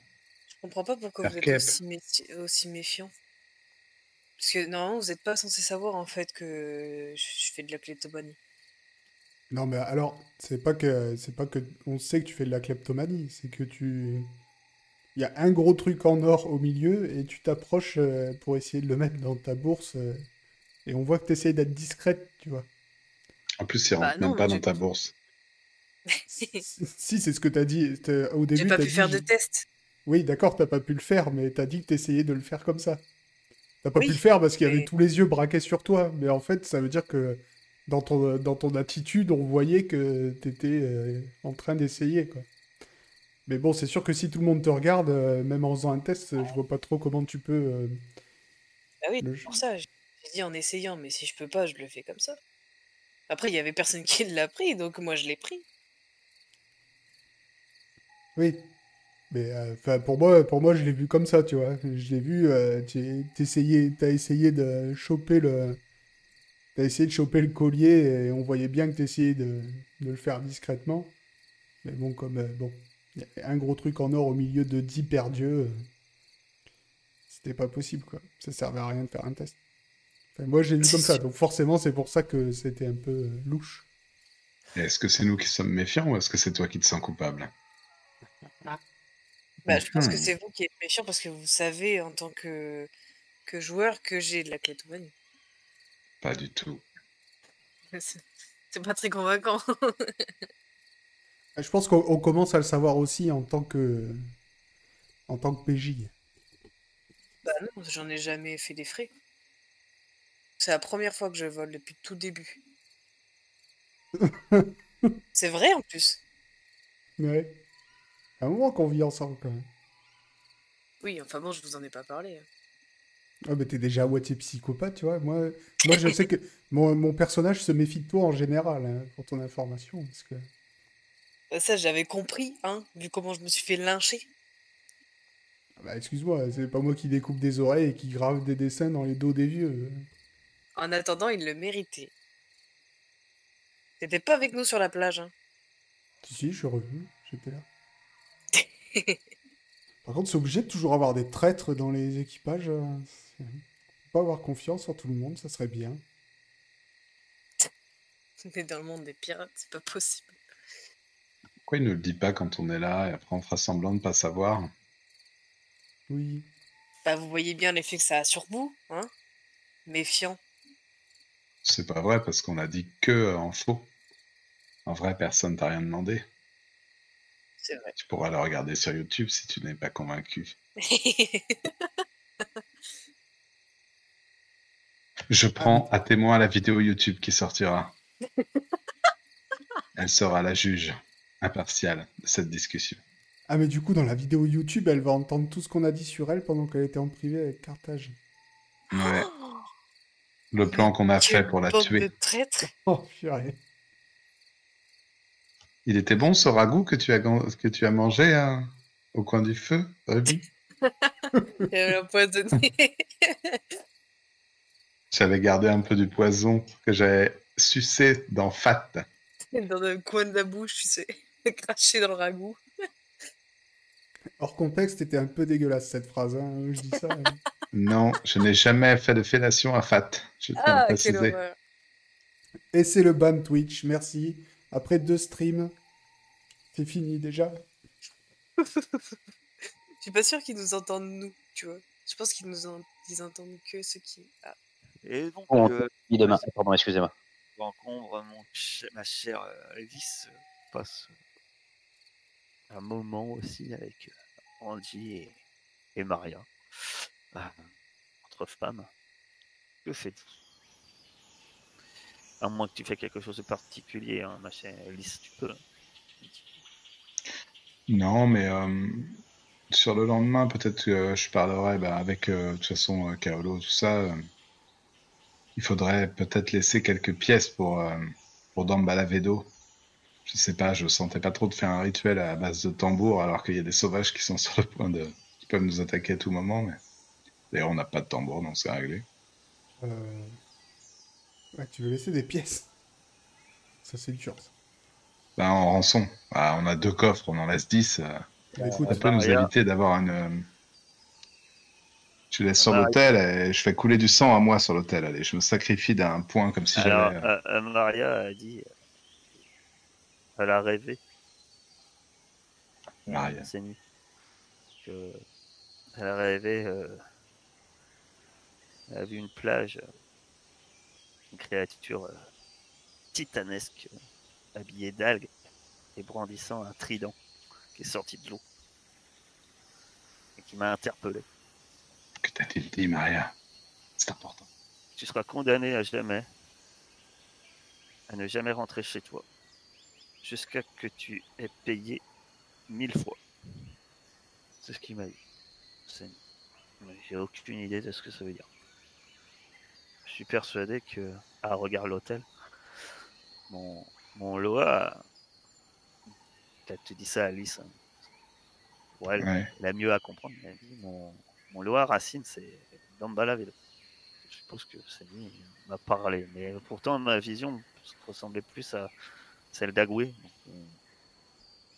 Je comprends pas pourquoi vous êtes aussi, méfi- aussi méfiant. Parce que normalement, vous n'êtes pas censé savoir en fait que je fais de la kleptomanie.
Non, mais alors, c'est pas que c'est pas que on sait que tu fais de la kleptomanie, c'est que tu il y a un gros truc en or au milieu et tu t'approches euh, pour essayer de le mettre dans ta bourse euh, et on voit que tu essayes d'être discrète, tu vois.
En plus, il
Bah
même pas dans ta bourse.
Si, c'est ce que t'as dit t'as- au début.
J'ai pas pu
dit,
faire de test.
Oui, d'accord, t'as pas pu le faire, mais t'as dit que t'essayais de le faire comme ça. T'as pas
Oui,
pu le faire parce qu'il y avait
mais-
tous les yeux braqués sur toi, mais en fait, ça veut dire que dans ton, dans ton attitude, on voyait que t'étais euh, en train d'essayer, quoi. Mais bon, c'est sûr que si tout le monde te regarde, euh, même en faisant un test, je vois pas trop comment tu peux. euh,
Bah oui,
Le
pour ça. J'ai dit en essayant, mais si je peux pas, je le fais comme ça. Après, il y avait personne qui l'a pris, donc moi je l'ai pris.
Oui. Mais euh, pour moi, pour moi, je l'ai vu comme ça, tu vois. Je l'ai vu, euh, tu t'as essayé de choper le, t'as essayé de choper le collier et on voyait bien que t'essayais de, de le faire discrètement. Mais bon, comme euh, bon, il y avait un gros truc en or au milieu de 10 perdieux, euh, c'était pas possible, quoi. Ça servait à rien de faire un test. Enfin, moi, j'ai vu comme ça, donc forcément, c'est pour ça que c'était un peu euh, louche.
Est-ce que c'est nous qui sommes méfiants ou est-ce que c'est toi qui te sens coupable?
Bah, je pense que
Mhm.
c'est vous qui êtes méchant parce que vous savez en tant que, que joueur que j'ai de la kleptomanie.
Pas du tout.
C'est pas très convaincant.
Je pense qu'on on commence à le savoir aussi en tant que, en tant que PJ.
bah non, j'en ai jamais fait des frais. C'est la première fois que je vole depuis le tout début. C'est vrai en plus.
Ouais. Un moment qu'on vit ensemble quand même.
Oui, enfin bon, je vous en ai pas parlé.
Ah, mais t'es déjà à moitié psychopathe, tu vois. Moi, moi je sais que mon, mon personnage se méfie de toi en général, hein, pour ton information. Parce que...
Bah, Ça, j'avais compris, hein, vu comment je me suis fait lyncher.
Ah Bah, excuse-moi, c'est pas moi qui découpe des oreilles et qui grave des dessins dans les dos des vieux.
En attendant, il le méritait. T'étais pas avec nous sur la plage, hein.
Si, si, je suis revenu, j'étais là. Par contre, c'est obligé de toujours avoir des traîtres dans les équipages. euh, pas avoir confiance en tout le monde, ça serait bien.
On est dans le monde des pirates, c'est pas possible.
Pourquoi il ne le dit pas quand on est là et après on fera semblant de pas savoir?
Oui.
Bah, vous voyez bien l'effet que ça a sur vous, hein Méfiant.
C'est pas vrai parce qu'on a dit que en faux. En vrai, personne t'a rien demandé.
C'est vrai.
Tu pourras le regarder sur YouTube si tu n'es pas convaincu. Je prends à témoin la vidéo YouTube qui sortira. Elle sera la juge impartiale de cette discussion.
Ah, mais du coup, dans la vidéo YouTube, elle va entendre tout ce qu'on a dit sur elle pendant qu'elle était en privé avec Carthage.
Ouais. Le plan qu'on a fait pour la tuer.
de traîtres
Oh, purée.
Il était bon ce ragoût que tu as, que tu as mangé hein, au coin du feu, Ruby? J'avais gardé un peu du poison que j'avais sucé dans Fat.
dans le coin de la bouche, tu sais. Craché dans le ragoût.
Hors contexte, c'était un peu dégueulasse cette phrase. Hein. Je dis ça. hein.
Non, je n'ai jamais fait de fellation à Fat. Je
Ah,
le
quelle horreur.
Et c'est le ban Twitch, merci. Après deux streams, c'est fini déjà.
Je suis pas sûre qu'ils nous entendent, nous, tu vois. Je pense qu'ils nous en... ils entendent que ceux qui. Ah.
Et donc,
Bon,
euh,
demain. Pardon, excusez-moi.
Vancombre, mon ch- ma chère euh, Elvis, euh, passe euh, un moment aussi avec euh, Angie et, et Maria. Ah, entre femmes. Que fais-tu À moins que tu fais quelque chose de particulier, hein, ma chère Elvis, tu peux.
Non, mais euh, sur le lendemain, peut-être que je parlerai bah, avec, euh, de toute façon, euh, Kaolo, tout ça. euh, il faudrait peut-être laisser quelques pièces pour, euh, pour Dambala Vedo. Je sais pas, je sentais pas trop de faire un rituel à base de tambour, alors qu'il y a des sauvages qui sont sur le point de. qui peuvent nous attaquer à tout moment. Mais... D'ailleurs, on n'a pas de tambour, donc c'est réglé.
Euh... Ouais, tu veux laisser des pièces. Ça, c'est dur. Ça.
Bah, en rançon. Ah, on a deux coffres, on en laisse 10. euh,
Bah, écoute,
Ça peut nous éviter d'avoir une. euh, Je laisse sur l'hôtel et je fais couler du sang à moi sur l'hôtel. Allez, je me sacrifie d'un point comme si
Alors,
j'avais.
euh, euh, Maria a dit. euh, Elle a rêvé.
Maria.
ces nuits. Que elle a rêvé. euh, elle a vu une plage. Une créature euh, titanesque, euh, habillée d'algues et brandissant un trident qui est sorti de l'eau. Et qui m'a interpellé.
Que t'a-t-il dit, Maria? C'est important.
Tu seras condamné à jamais à ne jamais rentrer chez toi jusqu'à que tu aies payé mille fois. C'est ce qu'il m'a dit. J'ai aucune idée de ce que ça veut dire. Je suis persuadé que, à regarde l'hôtel, mon, mon Loa, peut-être tu dis ça à Alice, hein. pour elle,
Ouais.
elle a mieux à comprendre. Elle dit mon, mon Loa Racine, c'est Dambala Vélo. Je suppose que c'est lui qui m'a parlé. Mais pourtant, ma vision ressemblait plus à celle d'Agoué.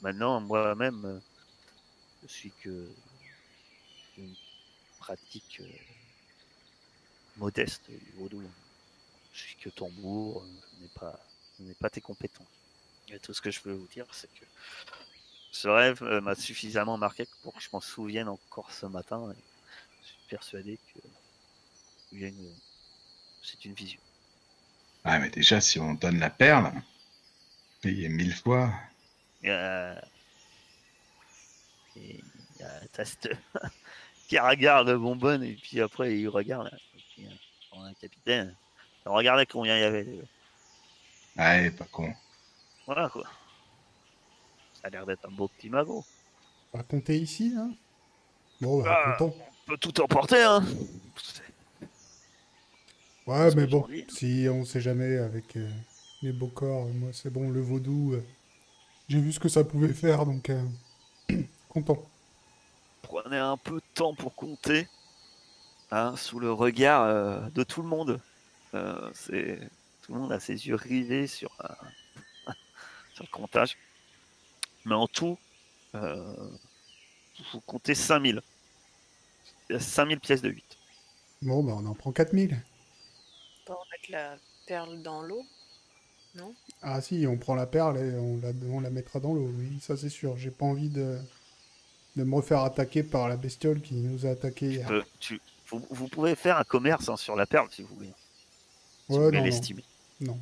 Maintenant, moi-même, je suis que une pratique euh, modeste du vaudou. Je suis que tambour, euh, je n'ai pas, je pas tes compétences. Et tout ce que je peux vous dire, c'est que ce rêve euh, m'a suffisamment marqué pour que je m'en souvienne encore ce matin. Et je suis persuadé que une- c'est une vision.
Ouais, mais déjà, si on donne la perle, payer mille fois.
Euh, et il y a Tast qui regarde bonbonne et puis après il regarde. Puis, euh, on a un capitaine. Regardez combien il y avait. de-
Ouais, pas con.
Voilà quoi. Ça a l'air d'être un beau petit magot.
On va compter ici, hein Bon, bah,
Ah.
comptons.
On peut tout emporter, hein.
Ouais, mais bon,
dis.
si on sait jamais avec euh, les beaux corps, moi, c'est bon, le vaudou, euh, j'ai vu ce que ça pouvait faire, donc euh, content.
Prenez un peu de temps pour compter. Hein, sous le regard euh, de tout le monde. Euh, c'est tout le monde a ses yeux rivés sur, euh, sur le comptage. Mais en tout, euh, vous comptez 5000. Il y a 5000 pièces de 8.
Bon, bah on en prend 4000.
Pas remettre la perle dans l'eau Non?
Ah si, on prend la perle et on la, on la mettra dans l'eau, oui, ça c'est sûr. J'ai pas envie de, de me refaire attaquer par la bestiole qui nous a attaqué hier.
Tu- vous, vous pouvez faire un commerce hein, sur la perle si vous voulez. Si vous
Ouais,
voulez
non,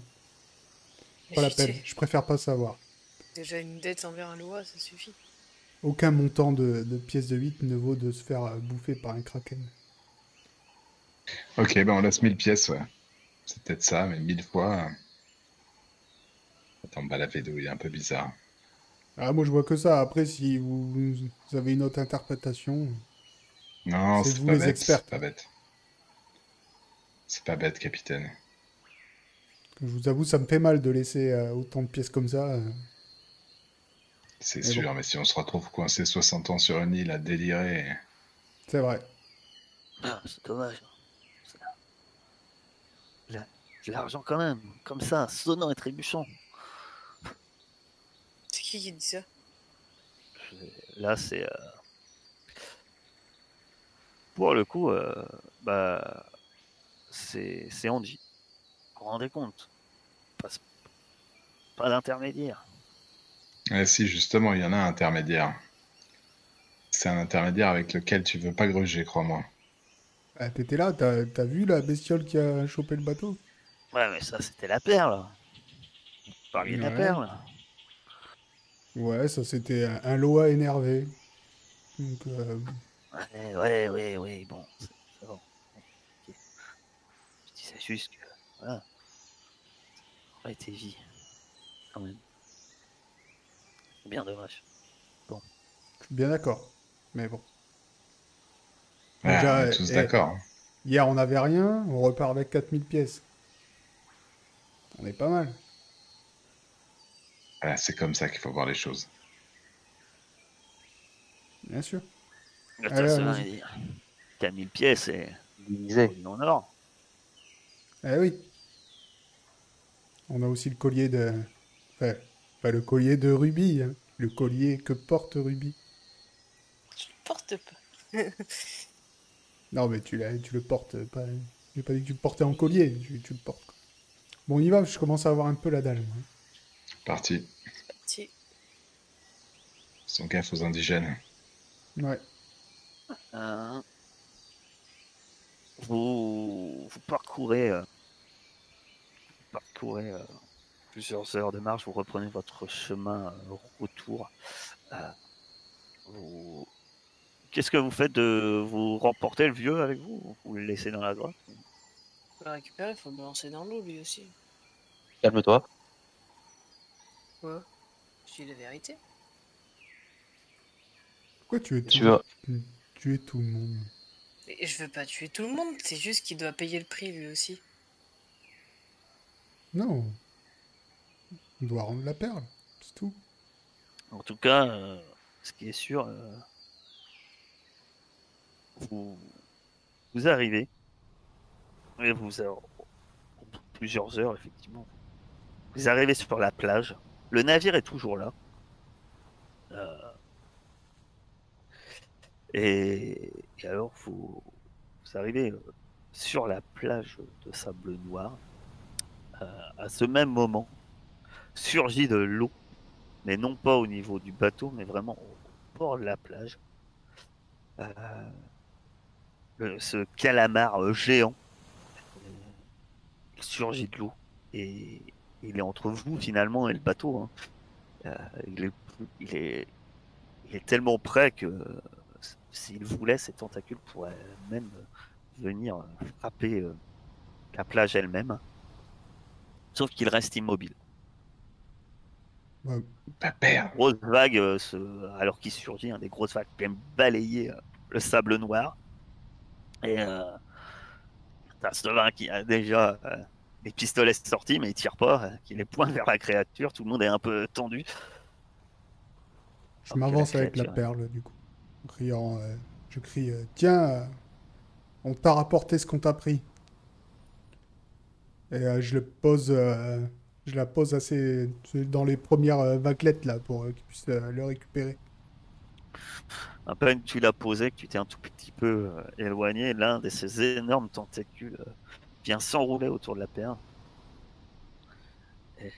pas la peine. Je préfère pas savoir.
Déjà une dette envers un loi, ça suffit.
Aucun montant de, de pièces de 8 ne vaut de se faire euh, bouffer par un kraken.
Ok, ben on laisse 1000 pièces, ouais. C'est peut-être ça, mais 1000 fois. euh. Attends, bah la vidéo est un peu bizarre.
Ah, moi je vois que ça. Après, si vous, vous avez une autre interprétation,
Non,
C'est vous
pas
les
bête.
experts.
C'est pas bête. C'est pas bête, capitaine.
je vous avoue, ça me fait mal de laisser euh, autant de pièces comme ça. euh.
C'est sûr,
bon.
mais si on se retrouve coincé 60 ans sur une île à délirer.
C'est vrai.
Ah, c'est dommage. C'est- L'argent quand même, comme ça, sonnant et trébuchant.
C'est qui qui dit ça?
Là, c'est. euh, Pour le coup, euh, bah. C'est c'est Angie. Vous vous rendez compte? Pas, pas d'intermédiaire.
Eh si, justement, il y en a un intermédiaire. C'est un intermédiaire avec lequel tu veux pas gruger, crois-moi.
Ah, T'étais là, t'as t'as vu la bestiole qui a chopé le bateau?
Ouais, mais ça, c'était la perle. Vous parliez de la perle.
Ouais, ça c'était un, un Loa énervé. Donc, euh,
Ouais, ouais, ouais, ouais, bon, c'est bon. Ok. Je disais juste que, voilà, ça aurait été vie, quand même. C'est bien dommage.
suis bien d'accord. Mais bon.
Ouais,
Déjà,
on est tous
eh,
d'accord. hein.
Hier, on n'avait rien, on repart avec 4000 pièces. On est pas mal.
Voilà, c'est comme ça qu'il faut voir les choses.
Bien sûr.
Il Qu'à 1000 pièces et
Disait.
il en or.
Eh oui. On a aussi le collier de. Enfin, pas le collier de Ruby, hein. le collier que porte Ruby.
Je le porte pas.
Non, mais tu, l'as- tu le portes pas. J'ai pas dit que tu le portais en collier, tu, tu le portes. quoi. Bon, on y va, je commence à avoir un peu la dalle. moi.
Parti.
Si.
Son gaffe aux indigènes.
Ouais.
Hein. Vous, vous parcourez, euh, vous parcourez euh, plusieurs heures de marche, vous reprenez votre chemin euh, retour. Euh, vous- Qu'est-ce que vous faites de vous remporter le vieux avec vous? Ou Vous le laissez dans la grotte?
Faut le récupérer, faut le lancer dans l'eau lui aussi.
Calme-toi.
Quoi? Je dis la vérité.
Pourquoi tu es tout,
Tu veux-
tout le monde
Et je veux pas tuer tout le monde, c'est juste qu'il doit payer le prix lui aussi.
Non. On doit rendre la perle, c'est tout.
En tout cas, euh, ce qui est sûr, euh, vous, vous arrivez, et vous, au bout de plusieurs heures, effectivement, vous arrivez sur la plage. Le navire est toujours là. Euh, et, alors, vous, arrivez euh, sur la plage de sable noir. Euh, à ce même moment, surgit de l'eau mais non pas au niveau du bateau, mais vraiment au bord de la plage. Euh, ce calamar géant surgit de l'eau et il est entre vous finalement et le bateau. hein. Il, est, tellement près que s'il voulait, ses tentacules pourraient même venir frapper euh, la plage elle-même. Sauf qu'il reste immobile.
Ouais.
Pas perdre.
grosses vagues, euh, se- alors qu'il surgit, hein, des grosses vagues qui viennent balayer euh, le sable noir. Et euh, t'as Stovin qui a déjà euh, les pistolets sortis, mais il tire pas, euh, qui les pointe vers la créature. Tout le monde est un peu tendu.
Je m'avance avec la perle, du coup. Criant, euh, je crie, euh, tiens, euh, on t'a rapporté ce qu'on t'a pris. Et je le pose, je la pose assez dans les premières vaguelettes là pour qu'ils puissent le récupérer.
à peine tu l'as posé, que tu t'es un tout petit peu éloigné, l'un de ces énormes tentacules vient s'enrouler autour de la perle. Et,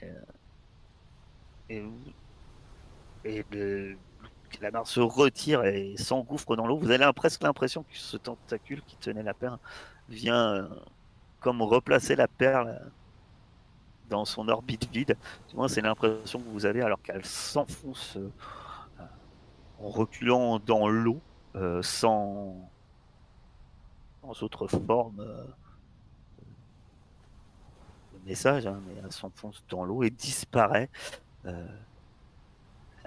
et, et la barre se retire et s'engouffre dans l'eau. Vous avez presque l'impression que ce tentacule qui tenait la perle vient euh, comme replacer la perle euh, dans son orbite vide. Du moins, c'est l'impression que vous avez alors qu'elle s'enfonce euh, en reculant dans l'eau sans, sans autre forme de message, hein, mais elle s'enfonce dans l'eau et disparaît.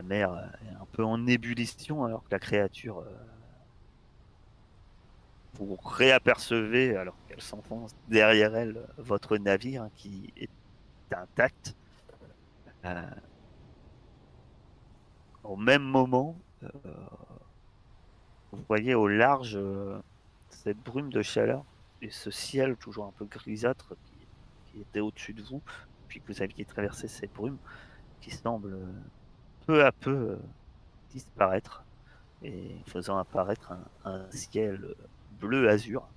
Euh, la mer euh, est un peu en ébullition alors que la créature euh, vous réapercevez alors qu'elle s'enfonce derrière elle euh, votre navire hein, qui est intact. Euh, au même moment, euh, vous voyez au large euh, cette brume de chaleur et ce ciel toujours un peu grisâtre qui, était au-dessus de vous, puis que vous aviez traversé cette brume qui semble euh, peu à peu euh, disparaître et faisant apparaître un, ciel bleu azur.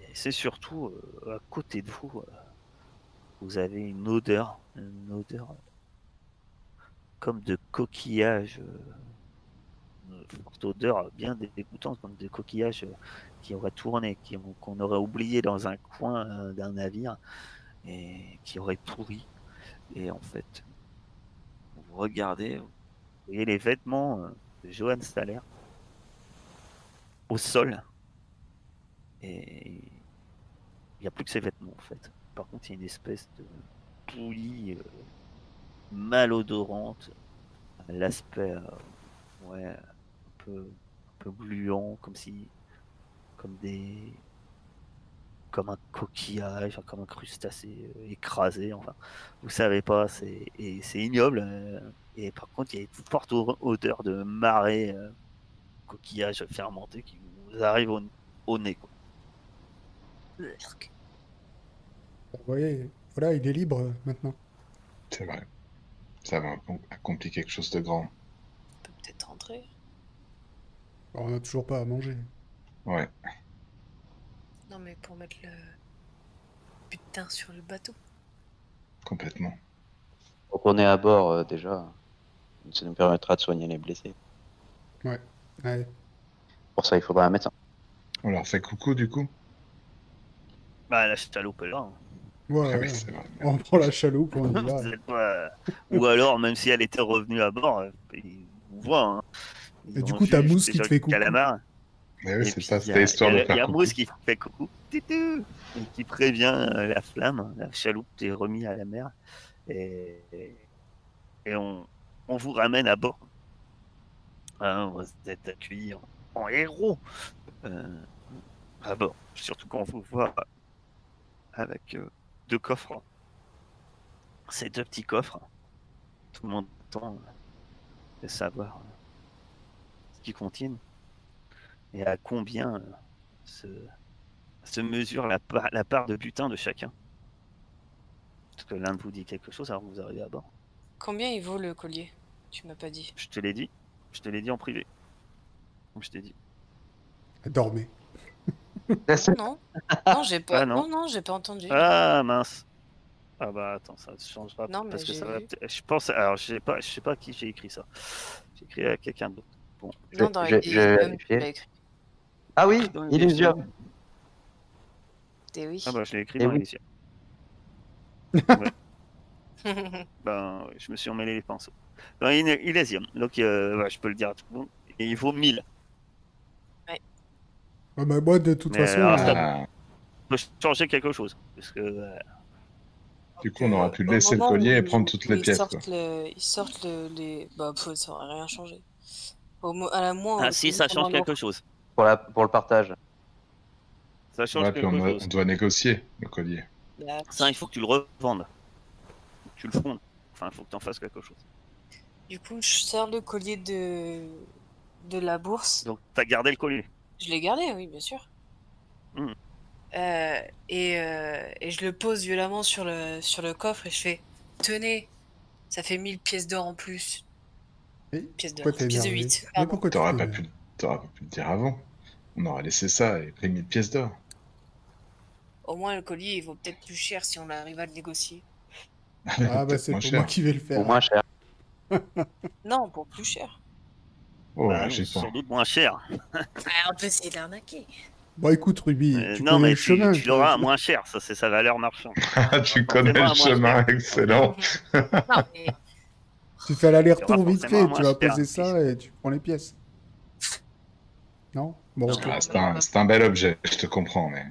Et c'est surtout euh, à côté de vous, euh, vous avez une odeur, une odeur comme de coquillage, euh, une forte odeur bien dégoûtante, comme des coquillages qui auraient tourné, qui qu'on aurait oublié dans un coin d'un navire et qui auraient pourri. Et en fait, vous regardez, vous voyez les vêtements euh, de Johan Staller au sol. Et il n'y a plus que ses vêtements en fait. Par contre, il y a une espèce de bouillie euh, malodorante, l'aspect euh, ouais, un peu, un peu gluant, comme si, comme des, comme un coquillage, comme un crustacé euh, écrasé. Enfin, vous savez pas, c'est ignoble. Et par contre, il y a une forte odeur de marée, euh, coquillage fermenté qui vous arrive au, au nez. Quoi.
Vous voyez, voilà, il est libre euh, maintenant.
C'est vrai. Ça va com- accomplir quelque chose de grand.
On peut peut-être rentrer.
Alors, on n'a toujours pas à manger.
Ouais.
Non, mais pour mettre le putain sur le bateau.
Complètement.
Donc on est à bord euh, déjà. Ça nous permettra de soigner les blessés.
Allez.
Pour ça, il faudra un médecin.
On leur fait coucou du coup
Bah, la chaloupe est là. hein.
Ouais,
Ah oui,
ouais.
c'est vrai.
on prend la chaloupe, on y va.
Pas- Ou alors, même si elle était revenue à bord, euh, ils vous voient. hein. Ils
Et du coup, t'as Mousse qui te fait coucou.
calamar.
Mais oui, c'est ça,
il y
c'était
a-
histoire
y
de
a- Il y
faire
a. Mousse qui fait coucou, et qui prévient euh, la flamme. La chaloupe est remise à la mer. Et, et on, on vous ramène à bord. Hein, vous êtes accueillis en, héros euh, à bord. Surtout quand on vous voit avec euh, deux coffres. Ces deux petits coffres. Tout le monde attend de savoir euh, ce qu'ils contiennent et à combien se, mesure la, part- de butin de chacun. Parce que l'un de vous dit quelque chose alors vous arrivez à bord.
Combien il vaut le collier? Tu m'as pas dit.
Je te l'ai dit. Je te l'ai dit en privé. Comme je t'ai dit.
Dormez.
Non, non, j'ai pas.
Ah, non.
non, non, j'ai pas entendu.
Ah mince. Ah bah attends, ça ne changera
Non, mais
parce que ça va. Je pense. Alors je sais pas. Je sais pas à qui j'ai écrit ça. J'ai écrit à quelqu'un d'autre. Bon.
non, dans
je-
les
je
l'as écrit.
Ah oui,
Dans
Illusium.
T'es oui.
Ah bah je l'ai écrit
Eh
dans
oui.
l'émission. Ben, ouais, je me suis emmêlé les pinceaux. Dans Ine- Elysium, donc euh, ouais, je peux le dire à tout le monde, et il vaut 1000.
Ah bah, moi, de toute
Mais
façon,
alors,
euh,
ça- On peut changer quelque chose. Parce que euh,
du coup, on aurait pu laisser le collier et prendre toutes les
ils
pièces.
Sortent
Quoi.
le- Ils sortent le- les. Bah, ça aurait rien changé. Au mo- à la moins.
ah si, ça change quelque chose.
Pour, la, pour le partage.
Ça change
Ouais, puis
quelque
on,
chose.
on doit négocier le collier.
la-
Ça, il faut que tu le revendes. Tu le fondes. Enfin, il faut que tu en fasses quelque chose.
Du coup, je sors le collier de de la bourse.
Donc, tu as gardé le collier.
Je l'ai gardé, oui, bien sûr.
Hmm.
Euh, et, euh, et je le pose violemment sur le, sur le coffre et je fais Tenez, ça fait 1000 pièces d'or en plus.
oui,
Pièces d'or, pièces de
énervé
8.
Mais pourquoi tu
T'aurais pas pu, T'aurais pas pu le dire avant. On aurait laissé ça et pris 1000 pièces d'or.
Au moins, le collier, il vaut peut-être plus cher si on arrive à le négocier.
Ah bah c'est pour
cher.
moi qui vais le faire.
moins cher.
Non, pour plus cher.
Oh,
Bah,
j'ai
sans
pas.
doute moins cher.
Ah, on peut essayer de l'arnaquer.
Bon écoute Ruby,
Euh,
tu
non,
connais
mais
le
tu,
chemin.
tu l'auras à moins cher, ça c'est sa valeur marchande.
Ah, tu connais le chemin, excellent.
non, mais
Tu fais l'aller-retour vite fait, tu vas poser ça et tu prends les pièces. Non? Bon.
Ah, c'est un, c'est un bel objet, je te comprends, mais.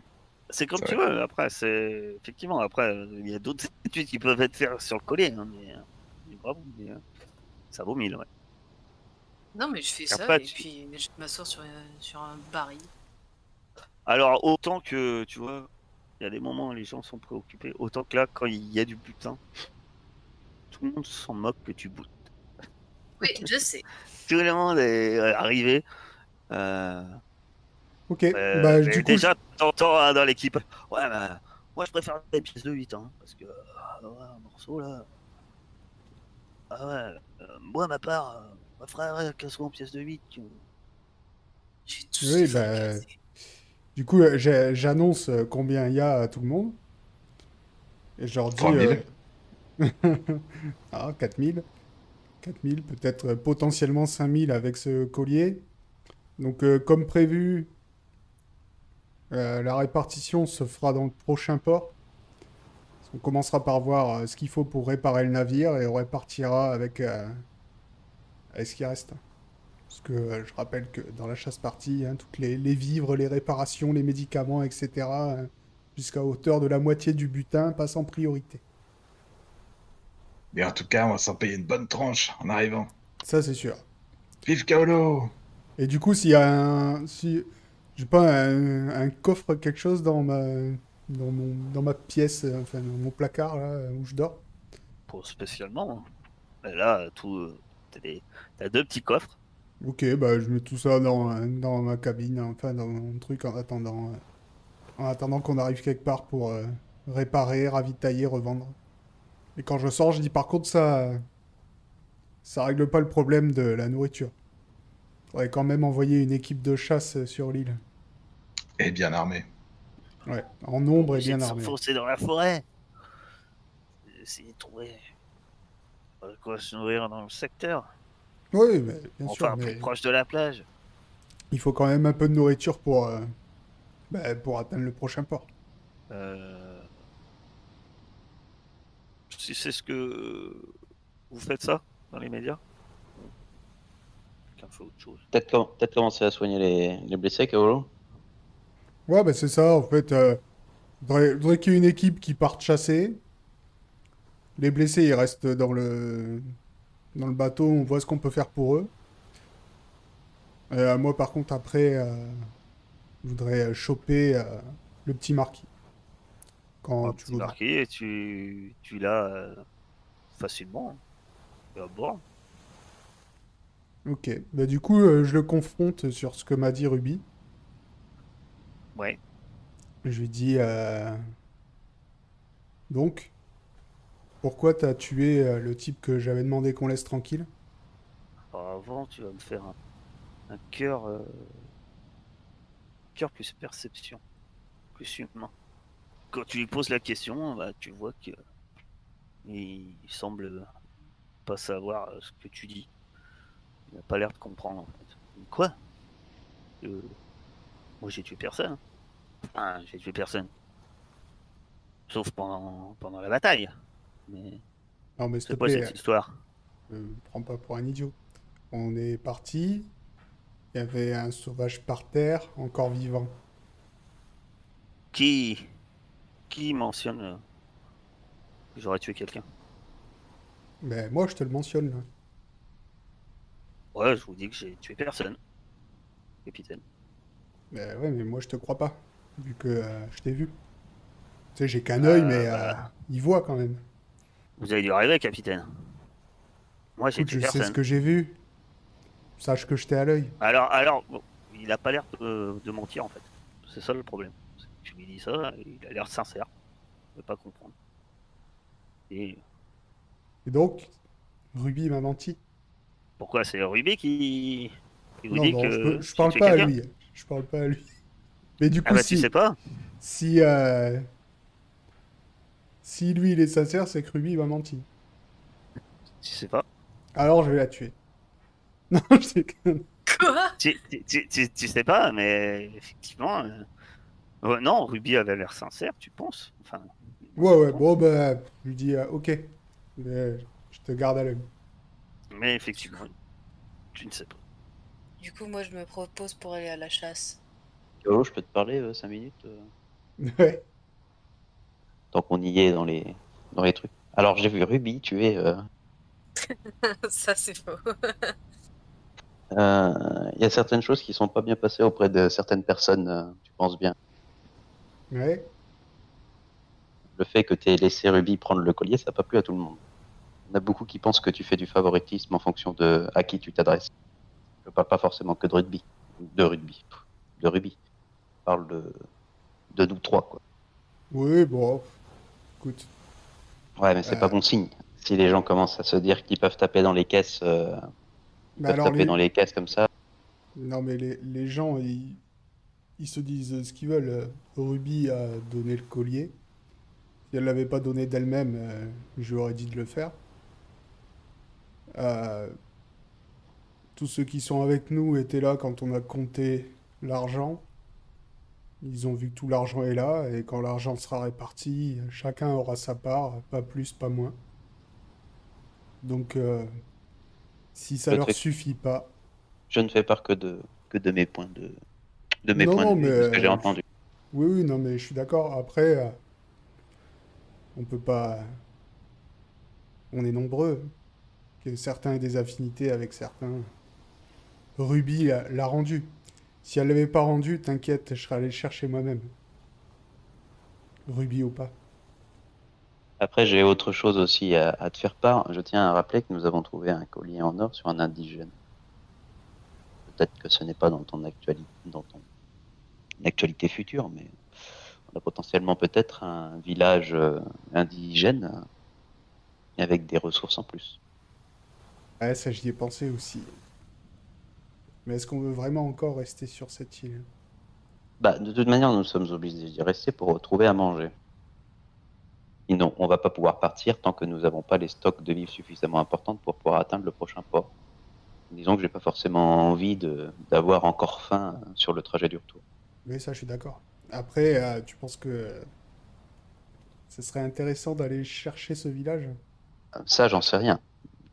C'est comme tu veux, après, c'est. Effectivement, après, il y a d'autres études qui peuvent être faites sur le collier, hein, mais. euh, mais bravo, mais, euh, ça vaut 1000, ouais.
non, mais je fais ça
Après,
et
tu-
puis je m'assois sur, un- sur un baril.
Alors, autant que, tu vois, il y a des moments où les gens sont préoccupés, autant que là, quand il y a du butin, tout le monde s'en moque que tu boutes.
Oui, je sais.
Tout le monde est euh, arrivé. Euh,
Ok,
euh,
bah du coup,
déjà, t'entends hein, dans l'équipe. Ouais, bah, moi je préfère les pièces de 8, hein, parce que, ah, ouais, un morceau là. Ah ouais, euh, moi, ma part, euh, ma frère, qu'elle soit en pièces de 8. que-
J'ai tout
Oui, bah, du coup euh, j'annonce euh, combien il y a à tout le monde. Et je leur dis...
3000.
euh, ah, 4000. 4000, peut-être euh, potentiellement 5000 avec ce collier. Donc euh, comme prévu, euh, la répartition se fera dans le prochain port. On commencera par voir euh, ce qu'il faut pour réparer le navire et on répartira avec, euh, avec ce qui reste. Parce que je rappelle que dans la chasse partie, hein, toutes les, les vivres, les réparations, les médicaments, etc., jusqu'à hauteur de la moitié du butin passent en priorité.
Mais en tout cas, on va s'en payer une bonne tranche en arrivant.
Ça, c'est sûr.
Vive Kaolo
Et du coup, s'il y a un. Si, j'ai pas un, un coffre, quelque chose dans ma, dans mon, dans ma pièce, euh, enfin, dans mon placard, là, où je dors.
Spécialement. hein. Là, tout, euh, t'as des- deux petits coffres.
Ok, bah, je mets tout ça dans, euh, dans ma cabine, enfin, dans mon truc en attendant, euh, en attendant qu'on arrive quelque part pour euh, réparer, ravitailler, revendre. Et quand je sors, je dis par contre, ça. Ça règle pas le problème de la nourriture. Faudrait quand même envoyer une équipe de chasse sur l'île.
Et bien armé.
Ouais, en nombre et bien
de
armé.
s'enfoncer dans la forêt. Essayer de trouver euh, quoi se nourrir dans le secteur.
Oui, mais bien sûr,
Enfin,
mais
plus proche de la plage.
il faut quand même un peu de nourriture pour, euh, bah, pour atteindre le prochain port.
Euh, Si c'est ce que vous faites ça dans les médias? Autre chose.
Peut-être com- peut-être commencer à soigner les, les blessés, Kaolo.
Ouais, bah c'est ça, en fait. Euh, faudrait, faudrait qu'il y ait une équipe qui parte chasser. Les blessés, ils restent dans le, dans le bateau, on voit ce qu'on peut faire pour eux. Euh, moi, par contre, après, euh, je voudrais choper euh, le petit marquis. Quand
Un
tu
marqué et tu, tu l'as euh, facilement. Et à bord.
Ok, bah du coup, euh, je le confronte sur ce que m'a dit Ruby.
Ouais.
Je lui dis euh, Donc, pourquoi t'as tué euh, le type que j'avais demandé qu'on laisse tranquille?
Alors avant, tu vas me faire un, un cœur. euh, Cœur plus perception. Plus humain. Quand tu lui poses la question, bah, tu vois que. Il, semble pas savoir ce que tu dis. Il n'a pas l'air de comprendre en fait. Quoi? Euh, Moi j'ai tué personne. Enfin, j'ai tué personne. Sauf pendant, pendant la bataille. Mais
Non, mais
c'est quoi
plaît,
cette histoire?
euh, me prends pas pour un idiot. On est parti, il y avait un sauvage par terre, encore vivant.
Qui qui mentionne euh, que j'aurais tué quelqu'un?
Ben, moi, je te le mentionne, là.
Ouais, je vous dis que j'ai tué personne. Capitaine.
Ben ouais, mais moi, je te crois pas, vu que euh, je t'ai vu. Tu sais, j'ai qu'un œil,
Euh,
mais
bah.
euh, il voit quand même.
Vous avez dû rêver, capitaine. Moi, j'ai tué
je sais ce que j'ai vu. Sache que je t'ai à l'œil.
Alors, alors, bon, il a pas l'air de, de mentir en fait. C'est ça le problème. Tu lui dis ça, il a l'air sincère. Il veut pas comprendre. Et
Et donc, Ruby m'a menti.
Pourquoi c'est Ruby qui Il vous
Non,
dit
non,
que
je, peux- je parle pas à lui. Je parle pas à lui. Mais du coup,
Ah bah
si,
tu sais pas.
si, euh, si lui il est sincère, c'est que Ruby il va mentir.
Tu sais pas.
Alors je vais la tuer. Non, je sais que...
Quoi?
Tu, tu, tu, tu- tu sais pas, mais effectivement. euh, non, Ruby avait l'air sincère, tu penses? Enfin,
Ouais, ouais, bon, bah, je lui dis, euh, ok. Mais je te garde à l'œil.
Mais effectivement, tu ne sais pas.
Du coup, moi, je me propose pour aller à la chasse.
Kaolo, je peux te parler 5 minutes euh,
Ouais.
Tant qu'on y est dans les, dans les trucs. Alors, j'ai vu Ruby tuer. euh,
Ça, c'est faux.
euh, Il y a certaines choses qui sont pas bien passées auprès de certaines personnes, euh, tu penses bien.
Ouais.
Le fait que tu aies laissé Ruby prendre le collier, ça n'a pas plu à tout le monde. Y en a beaucoup qui pensent que tu fais du favoritisme en fonction de à qui tu t'adresses. Je parle pas forcément que de rugby. De rugby. De rugby. Je parle de, de nous trois, quoi.
Oui, bon. Écoute.
Ouais, mais c'est
Euh.
pas bon signe. Si les gens commencent à se dire qu'ils peuvent taper dans les caisses, euh, peuvent taper
les-
dans les caisses comme ça.
Non, mais les, les gens, ils, ils se disent ce qu'ils veulent. Ruby a donné le collier. Si elle l'avait pas donné d'elle-même, euh, je lui aurais dit de le faire. Euh, tous ceux qui sont avec nous étaient là quand on a compté l'argent. Ils ont vu que tout l'argent est là, et quand l'argent sera réparti, chacun aura sa part, pas plus, pas moins. Donc, euh, si ça
Le
leur suffit pas,
Je ne fais part que de, que de mes points de, de mes
Non,
points
non,
de vue,
mais,
de ce que j'ai entendu.
Oui, oui, non, mais je suis d'accord. Après, euh, on peut pas. On est nombreux. Que certains aient des affinités avec certains. Ruby l'a rendu. Si elle l'avait pas rendu, t'inquiète, je serais allé le chercher moi-même. Ruby ou pas.
Après, j'ai autre chose aussi à, à te faire part. Je tiens à rappeler que nous avons trouvé un collier en or sur un indigène. Peut-être que ce n'est pas dans ton actualité, dans ton actualité future, mais on a potentiellement peut-être un village euh, indigène euh, avec des ressources en plus.
Ouais, ça, j'y ai pensé aussi. Mais est-ce qu'on veut vraiment encore rester sur cette île?
Bah, de toute manière, nous sommes obligés d'y rester pour trouver à manger. Et non, on va pas pouvoir partir tant que nous n'avons pas les stocks de vivres suffisamment importants pour pouvoir atteindre le prochain port. Disons que j'ai pas forcément envie d'avoir encore faim sur le trajet du retour.
Oui, ça, je suis d'accord. Après, euh, tu penses que ce serait intéressant d'aller chercher ce village?
Ça, j'en sais rien.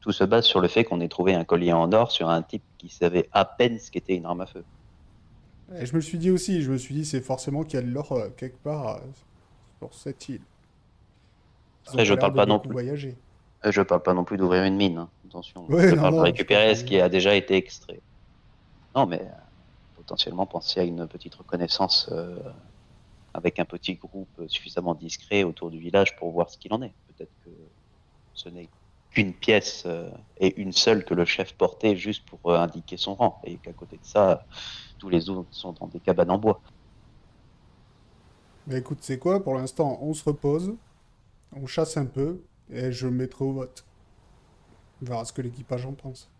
Tout se base sur le fait qu'on ait trouvé un collier en or sur un type qui savait à peine ce qu'était une arme à feu.
Et je me suis dit aussi, je me suis dit, c'est forcément qu'il y a de l'or euh, quelque part euh, sur cette île.
Après, je parle pas non plus.
voyager.
Euh, Je parle pas non plus d'ouvrir une mine, hein. attention.
Ouais,
je
non,
parle
non,
de récupérer ce qui a déjà été extrait. Non, mais euh, potentiellement penser à une petite reconnaissance euh, avec un petit groupe suffisamment discret autour du village pour voir ce qu'il en est. Peut-être que ce n'est qu'une pièce euh, et une seule que le chef portait juste pour euh, indiquer son rang, et qu'à côté de ça, tous les autres sont dans des cabanes en bois.
Mais écoute, c'est quoi? Pour l'instant, on se repose, on chasse un peu, et je le mettrai au vote. On verra ce que l'équipage en pense.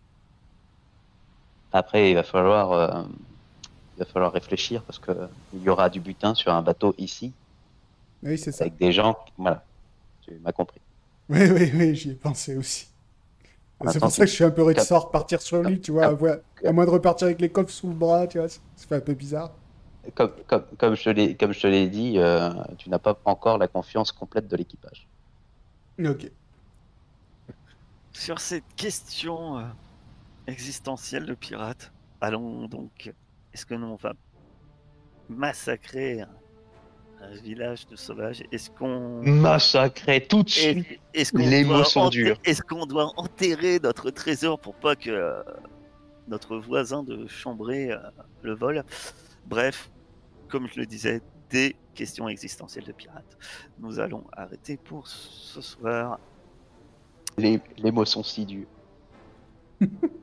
Après, il va falloir, euh, il va falloir réfléchir parce que il y aura du butin sur un bateau ici
Oui, c'est ça.
avec des gens. Voilà, tu m'as compris.
Oui, oui, oui, j'y ai pensé aussi. C'est pour ça que je suis un peu réticent à repartir sur l'île, tu vois, à, moins de repartir avec les coffres sous le bras, tu vois, ça fait un peu bizarre.
Comme, comme, comme je te l'ai, comme je te l'ai dit, euh, tu n'as pas encore la confiance complète de l'équipage.
Ok.
Sur cette question euh, existentielle de pirate, allons donc. Est-ce que nous on va massacrer un, village de sauvages Est-ce qu'on
Massacrer tout de
est- est-ce qu'on
Les
doit
mots sont durs.
Est-ce qu'on doit enterrer notre trésor pour pas que euh, notre voisin de Chambray euh, le vole? Bref, comme je le disais, des questions existentielles de pirates. Nous allons arrêter pour ce soir.
Les, les mots sont si durs.